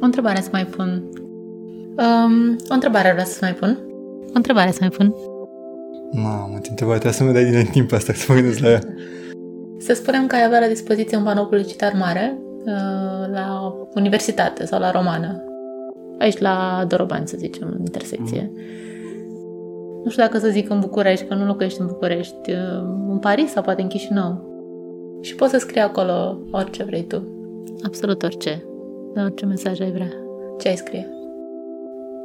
O întrebare să mai pun. Um, o întrebare vreau să mai pun. O întrebare să mai pun. Mamă, ce întrebare, trebuie să mă dai din timp asta să mă gândesc la ea. Să spunem că ai avea la dispoziție un panou publicitar mare uh, la universitate sau la romană. Aici la Doroban, să zicem, în intersecție. Mm. Nu știu dacă să zic în București, că nu locuiești în București, uh, în Paris sau poate în Chișinău. Și poți să scrii acolo orice vrei tu. Absolut orice. Orice mesaj ai vrea. Ce ai scrie?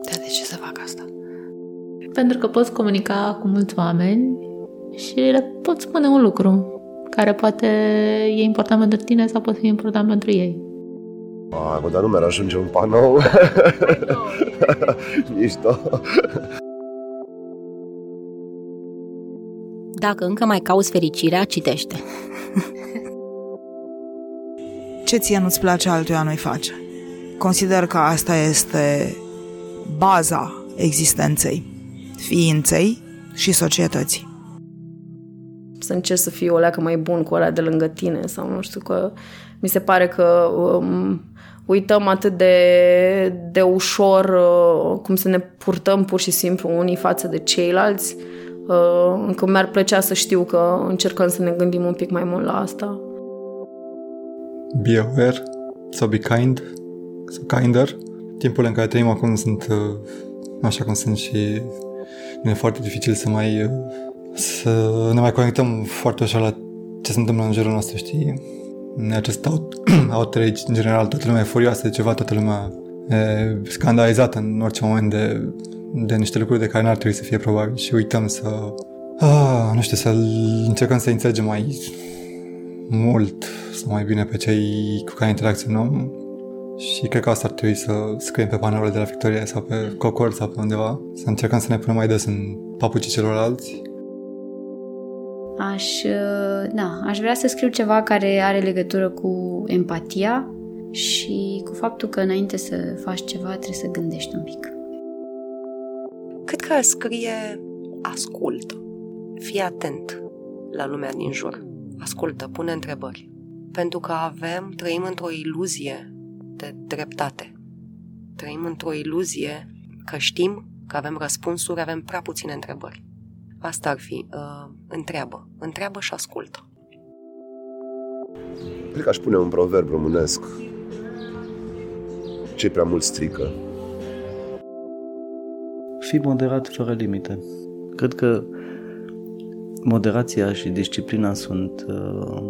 Dar de ce să fac asta? Pentru că poți comunica cu mulți oameni și le poți spune un lucru care poate e important pentru tine sau poate fi important pentru ei. Mamă, dar nu mi-ar ajunge un panou. Mișto. Dacă încă mai cauți fericirea, citește. Ce ție nu-ți place altuia nu-i face? Consider că asta este baza existenței, ființei și societății. Să încerc să fiu o leacă mai bun cu ăla de lângă tine sau nu știu că mi se pare că um, uităm atât de, de ușor uh, cum să ne purtăm pur și simplu unii față de ceilalți uh, încă mi-ar plăcea să știu că încercăm să ne gândim un pic mai mult la asta. Be aware sau be kind sau kinder. Timpul în care trăim acum sunt uh, așa cum sunt și nu e foarte dificil să mai uh, să ne mai conectăm foarte ușor la ce se întâmplă în jurul nostru, știi? În acest out, outrage, în general, toată lumea e furioasă de ceva, toată lumea e scandalizată în orice moment de, de niște lucruri de care n-ar trebui să fie probabil și uităm să, ah, nu știu, să încercăm să înțelegem mai mult sau mai bine pe cei cu care interacționăm și cred că asta ar trebui să scriem pe panourile de la Victoria sau pe Cocor sau pe undeva, să încercăm să ne punem mai des în papucii celorlalți. Aș, da, aș vrea să scriu ceva care are legătură cu empatia și cu faptul că înainte să faci ceva trebuie să gândești un pic. Cât că scrie ascultă, fii atent la lumea din jur, ascultă, pune întrebări. Pentru că avem, trăim într-o iluzie de dreptate. Trăim într-o iluzie că știm, că avem răspunsuri, avem prea puține întrebări. Asta ar fi, uh, întreabă, întreabă și ascultă. Cred că aș pune un proverb românesc. Ce prea mult strică. Fi moderat fără limite. Cred că moderația și disciplina sunt uh,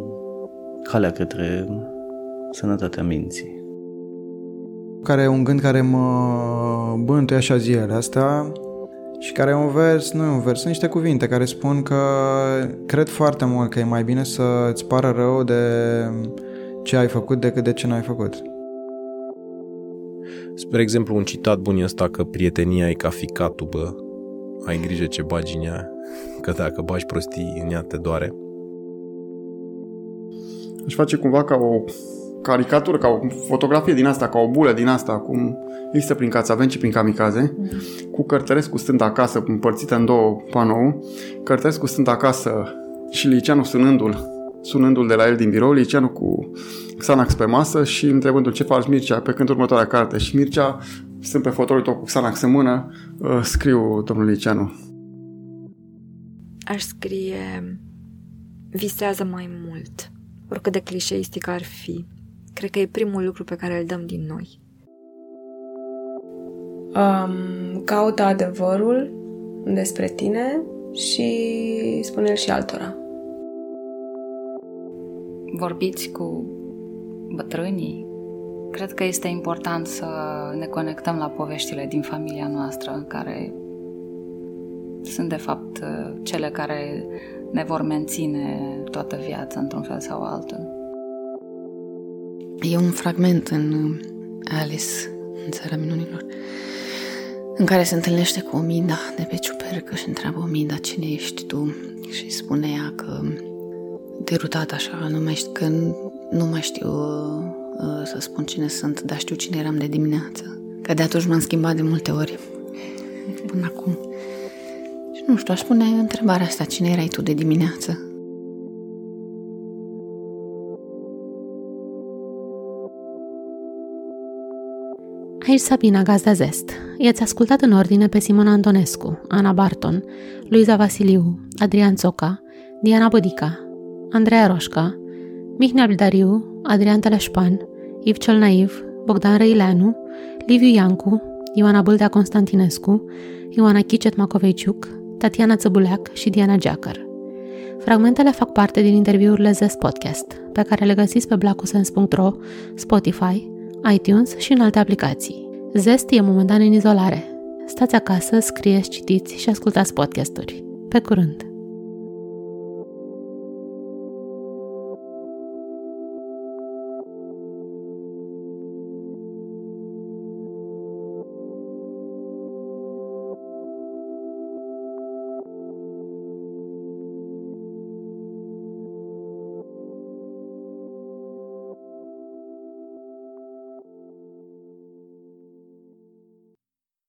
calea către sănătatea minții. Care e un gând care mă bântuie așa zilele astea și care e un vers, nu e un vers, sunt niște cuvinte care spun că cred foarte mult că e mai bine să îți pară rău de ce ai făcut decât de ce n-ai făcut. Spre exemplu, un citat bun e ăsta că prietenia e ca ficatul, bă. Ai grijă ce bagi în ea, că dacă bagi prostii în ea te doare. Aș face cumva ca o caricatură, ca o fotografie din asta, ca o bulă din asta, cum există prin Cațaven și prin Kamikaze, mm-hmm. cu Cărtărescu stând acasă, împărțită în două panou, Cărtărescu stând acasă și Liceanu sunându-l, sunându-l de la el din birou, Liceanu cu Xanax pe masă și întrebându-l ce faci Mircea pe când următoarea carte. Și Mircea, sunt pe fotoliul tău cu Xanax în mână, uh, scriu domnul Liceanu. Aș scrie visează mai mult, oricât de clișeistic ar fi. Cred că e primul lucru pe care îl dăm din noi. Um, caută adevărul despre tine și spune-l și altora. Vorbiți cu bătrânii. Cred că este important să ne conectăm la poveștile din familia noastră, care sunt de fapt cele care ne vor menține toată viața într-un fel sau altul. E un fragment în Alice, în Țara Minunilor, în care se întâlnește cu Ominda de pe ciupercă și întreabă Ominda cine ești tu și spune ea că derutat așa, nu mai știu, că nu mai știu uh, uh, să spun cine sunt, dar știu cine eram de dimineață. Că de atunci m-am schimbat de multe ori până acum. Și nu știu, aș pune întrebarea asta, cine erai tu de dimineață? Aici Sabina Gazda Zest. I-ați ascultat în ordine pe Simona Antonescu, Ana Barton, Luiza Vasiliu, Adrian Țoca, Diana Bădica, Andreea Roșca, Mihnea Bildariu, Adrian Teleșpan, Iv cel Naiv, Bogdan Răileanu, Liviu Iancu, Ioana Bâldea Constantinescu, Ioana Chicet Macoveciuc, Tatiana Țăbuleac și Diana Geacăr. Fragmentele fac parte din interviurile Zest Podcast, pe care le găsiți pe blacusens.ro, Spotify, iTunes și în alte aplicații. Zest e momentan în izolare. Stați acasă, scrieți, citiți și ascultați podcasturi. Pe curând!